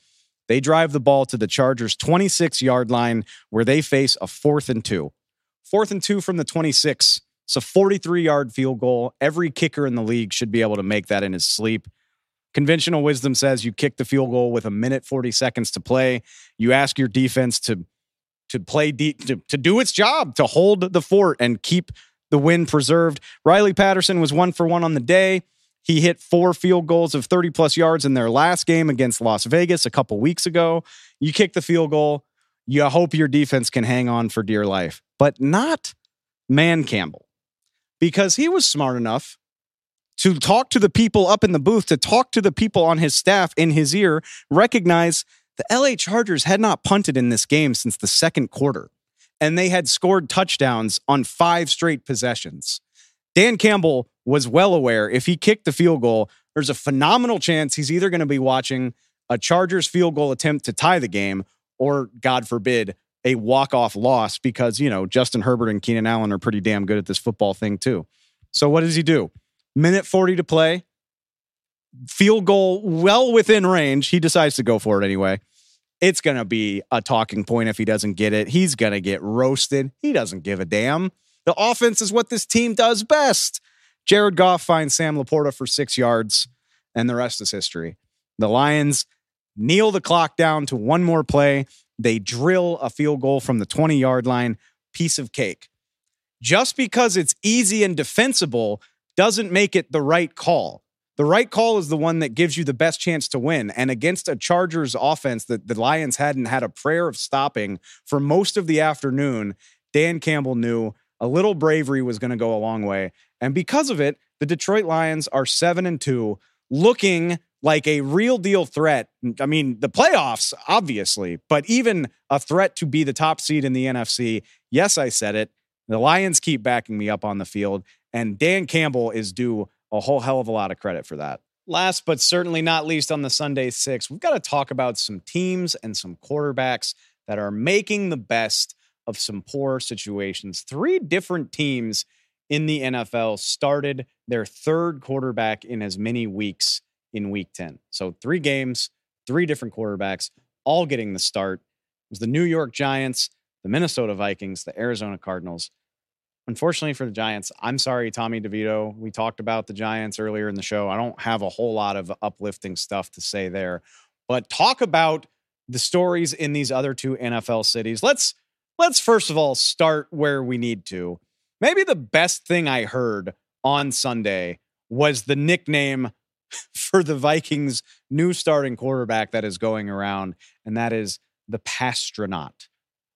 They drive the ball to the Chargers' 26 yard line where they face a fourth and two. Fourth and two from the 26. It's a 43 yard field goal. Every kicker in the league should be able to make that in his sleep. Conventional wisdom says you kick the field goal with a minute 40 seconds to play. You ask your defense to to play deep to, to do its job, to hold the fort and keep the win preserved. Riley Patterson was one for one on the day. He hit four field goals of 30 plus yards in their last game against Las Vegas a couple weeks ago. You kick the field goal, you hope your defense can hang on for dear life, but not Man Campbell, because he was smart enough to talk to the people up in the booth, to talk to the people on his staff in his ear, recognize the LA Chargers had not punted in this game since the second quarter, and they had scored touchdowns on five straight possessions. Dan Campbell was well aware if he kicked the field goal, there's a phenomenal chance he's either going to be watching a Chargers field goal attempt to tie the game or God forbid, a walk-off loss because, you know, Justin Herbert and Keenan Allen are pretty damn good at this football thing too. So what does he do? Minute 40 to play. Field goal well within range. He decides to go for it anyway. It's going to be a talking point if he doesn't get it. He's going to get roasted. He doesn't give a damn. The offense is what this team does best. Jared Goff finds Sam LaPorta for six yards, and the rest is history. The Lions kneel the clock down to one more play. They drill a field goal from the 20 yard line. Piece of cake. Just because it's easy and defensible doesn't make it the right call. The right call is the one that gives you the best chance to win. And against a Chargers offense that the Lions hadn't had a prayer of stopping for most of the afternoon, Dan Campbell knew a little bravery was going to go a long way. And because of it, the Detroit Lions are 7 and 2, looking like a real deal threat. I mean, the playoffs, obviously, but even a threat to be the top seed in the NFC. Yes, I said it. The Lions keep backing me up on the field, and Dan Campbell is due a whole hell of a lot of credit for that. Last but certainly not least on the Sunday six, we've got to talk about some teams and some quarterbacks that are making the best of some poor situations. Three different teams in the NFL started their third quarterback in as many weeks in week 10. So three games, three different quarterbacks, all getting the start. It was the New York Giants, the Minnesota Vikings, the Arizona Cardinals. Unfortunately for the Giants, I'm sorry, Tommy DeVito. We talked about the Giants earlier in the show. I don't have a whole lot of uplifting stuff to say there, but talk about the stories in these other two NFL cities. Let's let's first of all start where we need to. Maybe the best thing I heard on Sunday was the nickname for the Vikings' new starting quarterback that is going around, and that is the Passtronaut.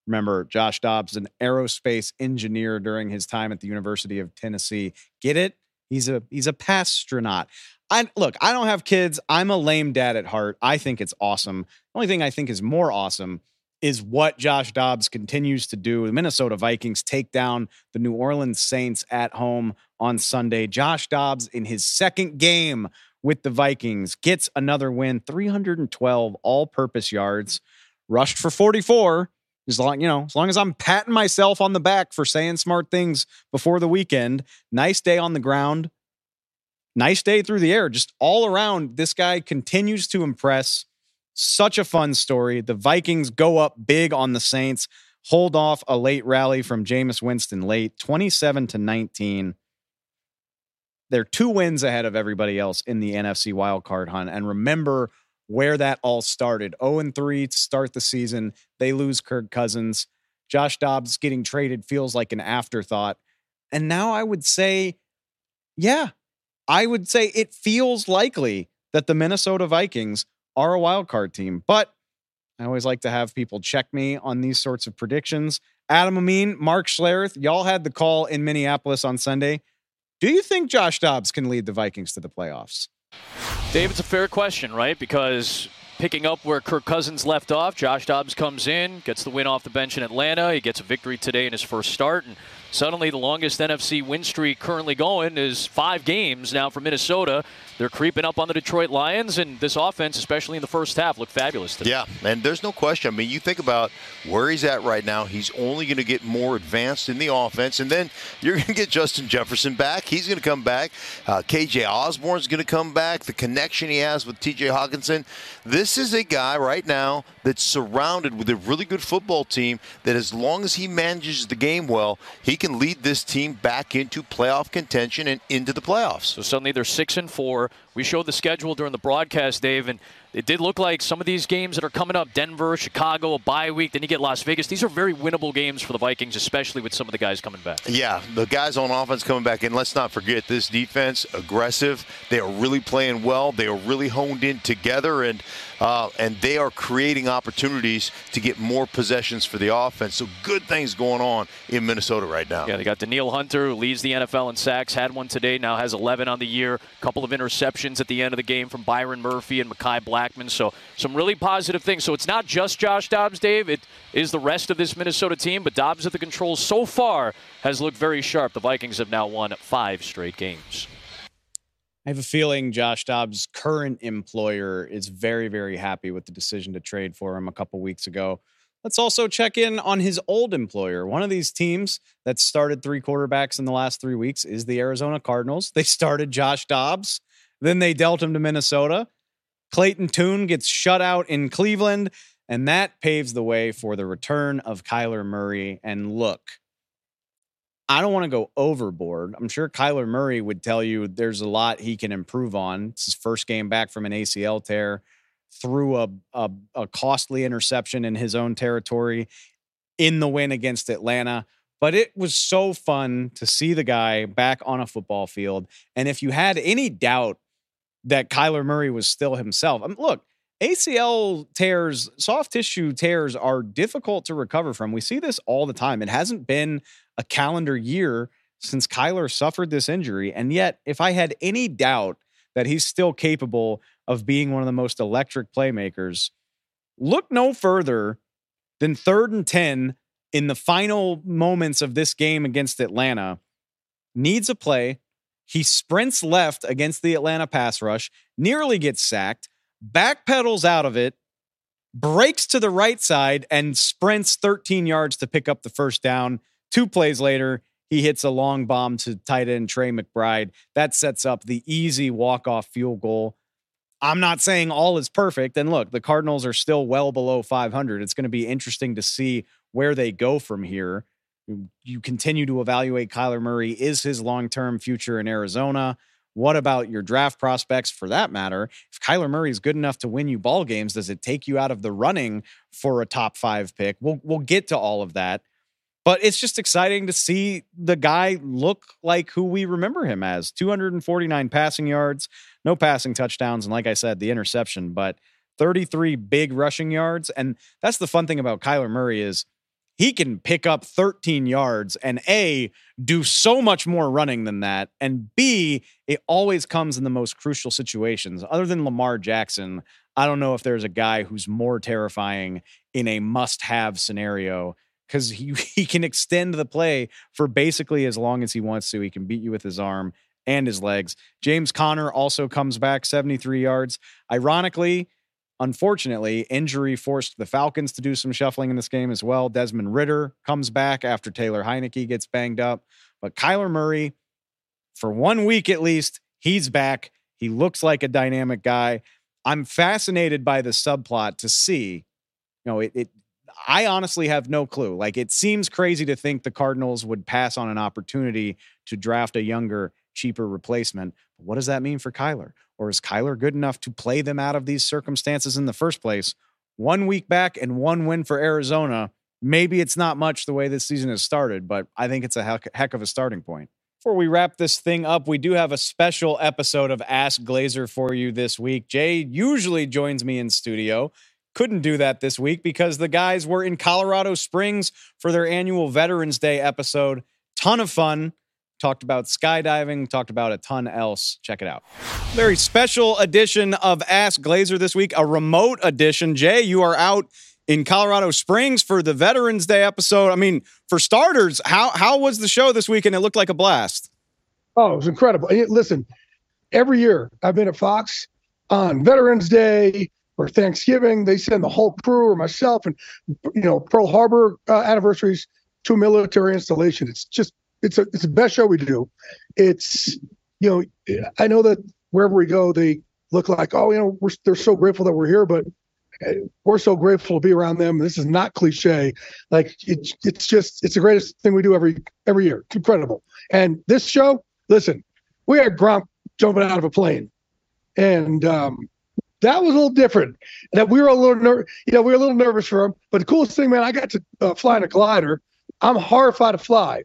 Remember, Josh Dobbs, an aerospace engineer during his time at the University of Tennessee. Get it? He's a he's a Passtronaut. I look, I don't have kids. I'm a lame dad at heart. I think it's awesome. The only thing I think is more awesome is what Josh Dobbs continues to do. The Minnesota Vikings take down the New Orleans Saints at home on Sunday. Josh Dobbs in his second game with the Vikings, gets another win, 312 all-purpose yards, rushed for 44. As long, you know, as long as I'm patting myself on the back for saying smart things before the weekend, nice day on the ground. nice day through the air. Just all around, this guy continues to impress. Such a fun story. The Vikings go up big on the Saints, hold off a late rally from Jameis Winston late, 27 to 19. They're two wins ahead of everybody else in the NFC wildcard hunt. And remember where that all started 0 and 3 to start the season. They lose Kirk Cousins. Josh Dobbs getting traded feels like an afterthought. And now I would say, yeah, I would say it feels likely that the Minnesota Vikings are a wild card team. But I always like to have people check me on these sorts of predictions. Adam Amin, Mark Schlereth, y'all had the call in Minneapolis on Sunday. Do you think Josh Dobbs can lead the Vikings to the playoffs? Dave, it's a fair question, right? Because picking up where Kirk Cousins left off, Josh Dobbs comes in, gets the win off the bench in Atlanta. He gets a victory today in his first start, and Suddenly, the longest NFC win streak currently going is five games now for Minnesota. They're creeping up on the Detroit Lions, and this offense, especially in the first half, looked fabulous today. Yeah, and there's no question. I mean, you think about where he's at right now, he's only going to get more advanced in the offense, and then you're going to get Justin Jefferson back. He's going to come back. Uh, KJ Osborn's going to come back. The connection he has with TJ Hockenson. This is a guy right now that's surrounded with a really good football team that, as long as he manages the game well, he can lead this team back into playoff contention and into the playoffs. So suddenly they're six and We showed the schedule during the broadcast, Dave, and it did look like some of these games that are coming up Denver, Chicago, a bye week, then you get Las Vegas. These are very winnable games for the Vikings, especially with some of the guys coming back. Yeah, the guys on offense coming back. And let's not forget this defense, aggressive. They are really playing well. They are really honed in together, and uh, and they are creating opportunities to get more possessions for the offense. So good things going on in Minnesota right now. Yeah, they got Danielle Hunter, who leads the NFL in sacks, had one today, now has 11 on the year. A couple of interceptions at the end of the game from Byron Murphy and Mekhi Blackmon. So some really positive things. So it's not just Josh Dobbs, Dave. It is the rest of this Minnesota team. But Dobbs at the controls so far has looked very sharp. The Vikings have now won five straight games. I have a feeling Josh Dobbs' current employer is very, very happy with the decision to trade for him a couple weeks ago. Let's also check in on his old employer. One of these teams that started three quarterbacks in the last three weeks is the Arizona Cardinals. They started Josh Dobbs, then they dealt him to Minnesota. Clayton Tune gets shut out in Cleveland, and that paves the way for the return of Kyler Murray. And look, I don't want to go overboard. I'm sure Kyler Murray would tell you there's a lot he can improve on. It's his first game back from an ACL tear, threw a, a, a costly interception in his own territory in the win against Atlanta. But it was so fun to see the guy back on a football field. And if you had any doubt that Kyler Murray was still himself. I mean, look, ACL tears, soft tissue tears are difficult to recover from. We see this all the time. It hasn't been a calendar year since Kyler suffered this injury. And yet, if I had any doubt that he's still capable of being one of the most electric playmakers, look no further than third and 10 in the final moments of this game against Atlanta. Needs a play, he sprints left against the Atlanta pass rush, nearly gets sacked, backpedals out of it, breaks to the right side, and sprints 13 yards to pick up the first down. Two plays later, he hits a long bomb to tight end Trey McBride. That sets up the easy walk off field goal. I'm not saying all is perfect. And look, the Cardinals are still well below 500. It's going to be interesting to see where they go from here you continue to evaluate Kyler Murray. Is his long term future in Arizona? What about your draft prospects for that matter? If Kyler Murray is good enough to win you ball games, does it take you out of the running for a top five pick? We'll we'll get to all of that. But it's just exciting to see the guy look like who we remember him as 249 passing yards, no passing touchdowns, and like I said, the interception, but 33 big rushing yards. And that's the fun thing about Kyler Murray is he can pick up 13 yards and A, do so much more running than that. And B, it always comes in the most crucial situations. Other than Lamar Jackson, I don't know if there's a guy who's more terrifying in a must have scenario because he, he can extend the play for basically as long as he wants to. He can beat you with his arm and his legs. James Conner also comes back 73 yards. Ironically, Unfortunately, injury forced the Falcons to do some shuffling in this game as well. Desmond Ridder comes back after Taylor Heinicke gets banged up. But Kyler Murray, for one week at least, He's back. He looks like a dynamic guy. I'm fascinated by the subplot to see, you know, it, it I honestly have no clue. Like it seems crazy to think the Cardinals would pass on an opportunity to draft a younger, cheaper replacement. What does that mean for Kyler? Or is Kyler good enough to play them out of these circumstances in the first place? One week back and one win for Arizona. Maybe it's not much the way this season has started, but I think it's a heck, of a starting point. Before we wrap this thing up, we do have a special episode of Ask Glazer for you this week. Jay usually joins me in studio couldn't do that this week because the guys were in Colorado Springs for their annual Veterans Day episode. Ton of fun. Talked about skydiving, talked about a ton else. Check it out. Very special edition of Ask Glazer this week, a remote edition. Jay, you are out in Colorado Springs for the Veterans Day episode. I mean, for starters, how how was the show this week? And it looked like a blast. Oh, it was incredible. Listen, every year I've been at Fox on Veterans Day, or Thanksgiving, they send the whole crew or myself and you know Pearl Harbor uh, anniversaries to a military installation. It's just it's a it's the best show we do. It's you know I know that wherever we go they look like oh you know we're they're so grateful that we're here, but eh, we're so grateful to be around them. This is not cliche. Like it's it's just it's the greatest thing we do every every year. It's incredible. And this show, listen, we had Gronk jumping out of a plane, and um, that was a little different. That we were a little ner- you know, we were a little nervous for him. But the coolest thing, man, I got to uh, fly in a glider. I'm horrified to fly,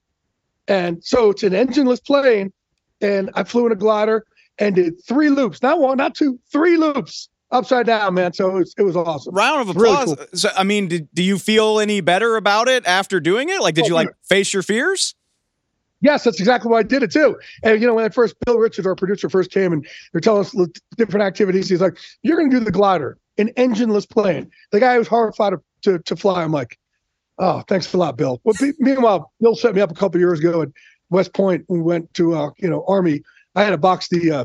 and so it's an engineless plane, and I flew in a glider and did three loops, not one, not two, three loops upside down, man. So it was, it was awesome. Round of applause. Really cool. so, I mean, did, do you feel any better about it after doing it? Like, did oh, you like face your fears? Yes, that's exactly why I did it too. And you know, when I first Bill Richards, our producer, first came and they're telling us different activities, he's like, "You're going to do the glider, an engineless plane." The guy was horrified to, to, to fly. I'm like, "Oh, thanks a lot, Bill." Well, meanwhile, Bill set me up a couple years ago at West Point. We went to uh, you know Army. I had to box the uh,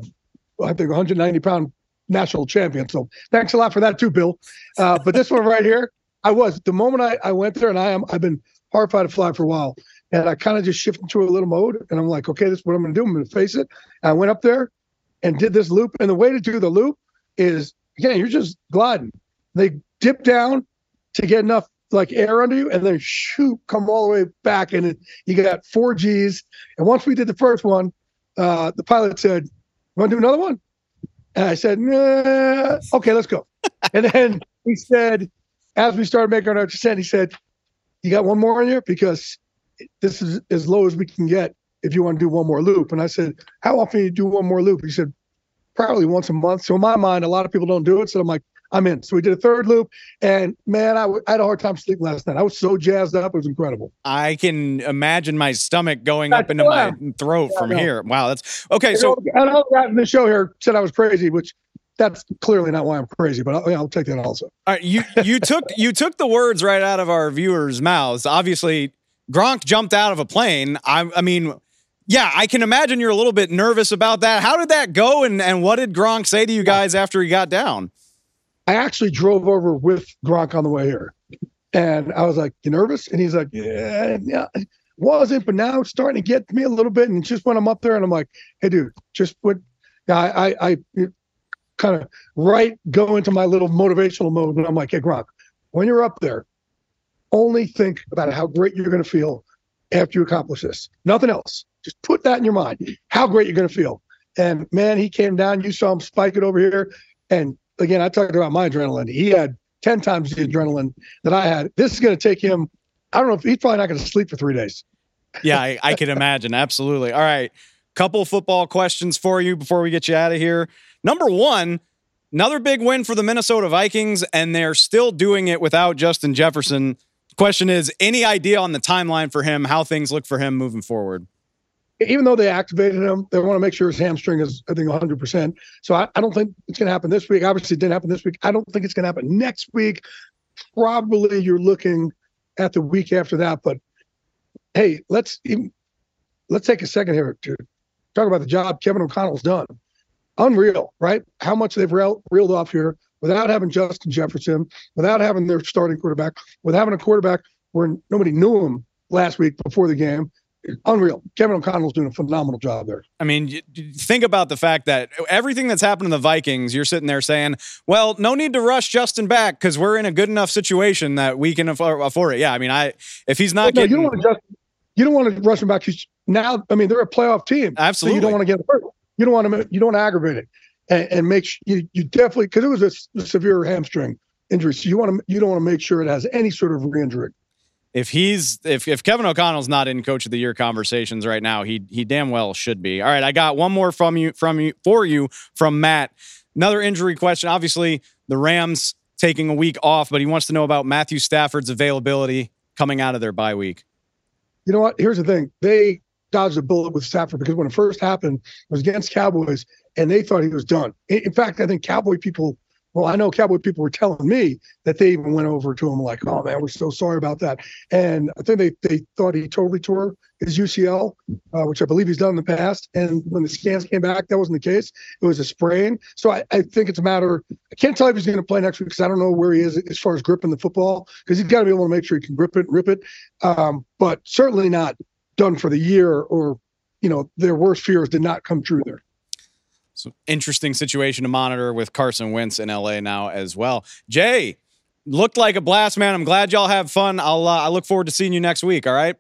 I think 190 pound national champion. So thanks a lot for that too, Bill. Uh, but this one right here, I was the moment I, I went there, and I am I've been horrified to fly for a while. And I kind of just shifted to a little mode. And I'm like, okay, this is what I'm going to do. I'm going to face it. And I went up there and did this loop. And the way to do the loop is, again, you're just gliding. They dip down to get enough like air under you and then shoot, come all the way back. And it, you got four G's. And once we did the first one, uh, the pilot said, want to do another one? And I said, nah. okay, let's go. and then he said, as we started making our descent, he said, you got one more in here? Because this is as low as we can get if you want to do one more loop. And I said, how often do you do one more loop? He said, probably once a month. So in my mind, a lot of people don't do it. So I'm like, I'm in. So we did a third loop, and man, I, w- I had a hard time sleeping last night. I was so jazzed up; it was incredible. I can imagine my stomach going up into my throat yeah, from here. Wow, that's okay. You so know, I know guy in the show here said I was crazy, which that's clearly not why I'm crazy, but I'll, I'll take that also. All right, you you took you took the words right out of our viewers' mouths. Obviously, Gronk jumped out of a plane. I, I mean, yeah, I can imagine you're a little bit nervous about that. How did that go? And, and what did Gronk say to you guys after he got down? I actually drove over with Gronk on the way here. And I was like, You nervous? And he's like, Yeah, yeah. Wasn't, but now it's starting to get me a little bit. And just when I'm up there and I'm like, Hey, dude, just what I, I, I kind of right go into my little motivational mode. And I'm like, Hey, Gronk, when you're up there, only think about how great you're going to feel after you accomplish this. Nothing else. Just put that in your mind. How great you're going to feel. And man, he came down. You saw him spike it over here. And again, I talked about my adrenaline. He had 10 times the adrenaline that I had. This is going to take him, I don't know if he's probably not going to sleep for three days. yeah, I, I can imagine. Absolutely. All right. Couple football questions for you before we get you out of here. Number one, another big win for the Minnesota Vikings, and they're still doing it without Justin Jefferson. Question is, any idea on the timeline for him, how things look for him moving forward? Even though they activated him, they want to make sure his hamstring is, I think, 100%. So I, I don't think it's going to happen this week. Obviously, it didn't happen this week. I don't think it's going to happen next week. Probably you're looking at the week after that. But hey, let's even, let's take a second here to talk about the job Kevin O'Connell's done. Unreal, right? How much they've reeled off here without having Justin Jefferson, without having their starting quarterback, with having a quarterback where nobody knew him last week before the game. Unreal. Kevin O'Connell's doing a phenomenal job there. I mean, think about the fact that everything that's happened to the Vikings, you're sitting there saying, well, no need to rush Justin back because we're in a good enough situation that we can afford it. Yeah, I mean, I if he's not well, getting. No, you, don't want to just, you don't want to rush him back. Now, I mean, they're a playoff team. Absolutely. So you don't want to get hurt. You don't want to, you don't want to aggravate it. And, and make sure you, you definitely, because it was a, a severe hamstring injury. So you want to, you don't want to make sure it has any sort of re injury if he's if, if Kevin O'Connell's not in coach of the year conversations right now, he he damn well should be. All right, I got one more from you from you for you from Matt. Another injury question. Obviously, the Rams taking a week off, but he wants to know about Matthew Stafford's availability coming out of their bye week. You know what? Here's the thing. They dodged a bullet with Stafford because when it first happened, it was against Cowboys, and they thought he was done. In fact, I think Cowboy people well, I know Cowboy people were telling me that they even went over to him like, "Oh man, we're so sorry about that." And I think they they thought he totally tore his UCL, uh, which I believe he's done in the past. And when the scans came back, that wasn't the case. It was a sprain. So I, I think it's a matter. I can't tell if he's going to play next week because I don't know where he is as far as gripping the football because he's got to be able to make sure he can grip it, rip it. Um, but certainly not done for the year or you know their worst fears did not come true there. So interesting situation to monitor with Carson Wentz in LA now as well. Jay, looked like a blast, man. I'm glad y'all have fun. I'll uh, I look forward to seeing you next week. All right.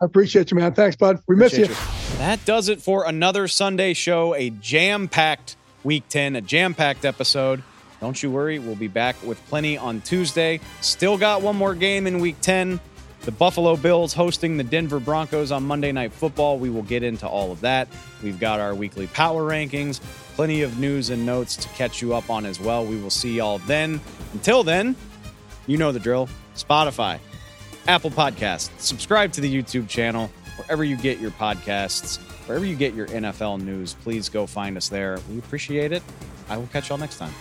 I appreciate you, man. Thanks, bud. We miss you. you. That does it for another Sunday show. A jam-packed week 10, a jam-packed episode. Don't you worry, we'll be back with plenty on Tuesday. Still got one more game in week 10. The Buffalo Bills hosting the Denver Broncos on Monday Night Football. We will get into all of that. We've got our weekly power rankings, plenty of news and notes to catch you up on as well. We will see y'all then. Until then, you know the drill Spotify, Apple Podcasts, subscribe to the YouTube channel, wherever you get your podcasts, wherever you get your NFL news. Please go find us there. We appreciate it. I will catch y'all next time.